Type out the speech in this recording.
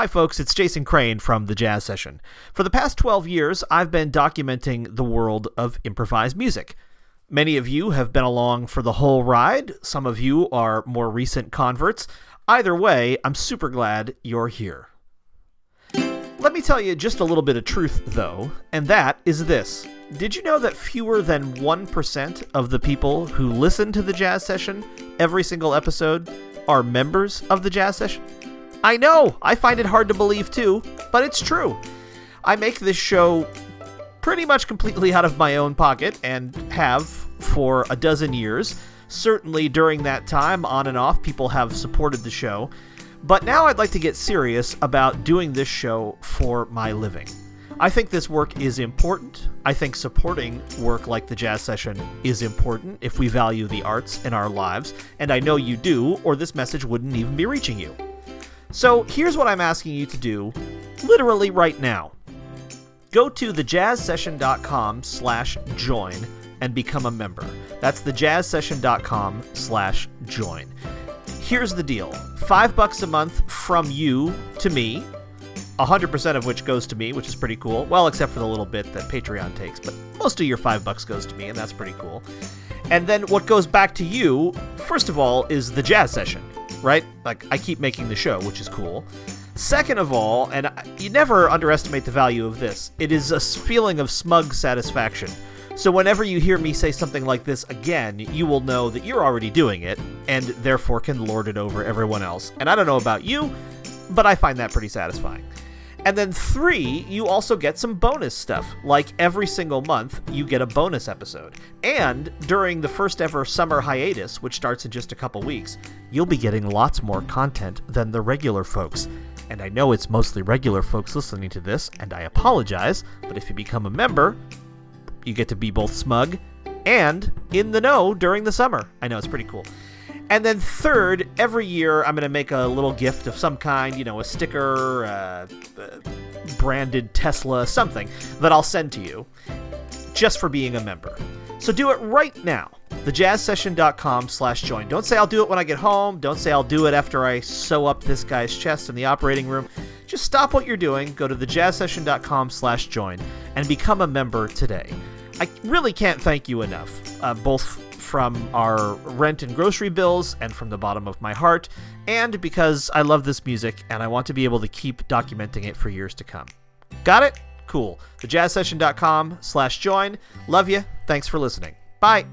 Hi, folks, it's Jason Crane from The Jazz Session. For the past 12 years, I've been documenting the world of improvised music. Many of you have been along for the whole ride, some of you are more recent converts. Either way, I'm super glad you're here. Let me tell you just a little bit of truth, though, and that is this. Did you know that fewer than 1% of the people who listen to the jazz session every single episode are members of the jazz session? I know, I find it hard to believe too, but it's true. I make this show pretty much completely out of my own pocket and have for a dozen years. Certainly during that time, on and off, people have supported the show. But now I'd like to get serious about doing this show for my living. I think this work is important. I think supporting work like the jazz session is important if we value the arts in our lives, and I know you do, or this message wouldn't even be reaching you. So here's what I'm asking you to do, literally right now. Go to thejazzsession.com slash join and become a member. That's thejazzsession.com slash join. Here's the deal. Five bucks a month from you to me, 100% of which goes to me, which is pretty cool. Well, except for the little bit that Patreon takes, but most of your five bucks goes to me, and that's pretty cool. And then what goes back to you, first of all, is the jazz session right? Like, I keep making the show, which is cool. Second of all, and you never underestimate the value of this, it is a feeling of smug satisfaction. So whenever you hear me say something like this again, you will know that you're already doing it, and therefore can lord it over everyone else. And I don't know about you, but I find that pretty satisfying. And then three, you also get some bonus stuff. Like every single month, you get a bonus episode. And during the first ever summer hiatus, which starts in just a couple weeks, you'll be getting lots more content than the regular folks. And I know it's mostly regular folks listening to this, and I apologize, but if you become a member, you get to be both smug and in the know during the summer. I know it's pretty cool. And then third, every year I'm going to make a little gift of some kind, you know, a sticker, uh, uh, branded Tesla, something that I'll send to you just for being a member. So do it right now. Thejazzsession.com slash join. Don't say I'll do it when I get home. Don't say I'll do it after I sew up this guy's chest in the operating room. Just stop what you're doing, go to thejazzsession.com slash join, and become a member today. I really can't thank you enough, uh, both from our rent and grocery bills and from the bottom of my heart, and because I love this music and I want to be able to keep documenting it for years to come. Got it? Cool. Thejazzsession.com slash join. Love you. Thanks for listening. Bye.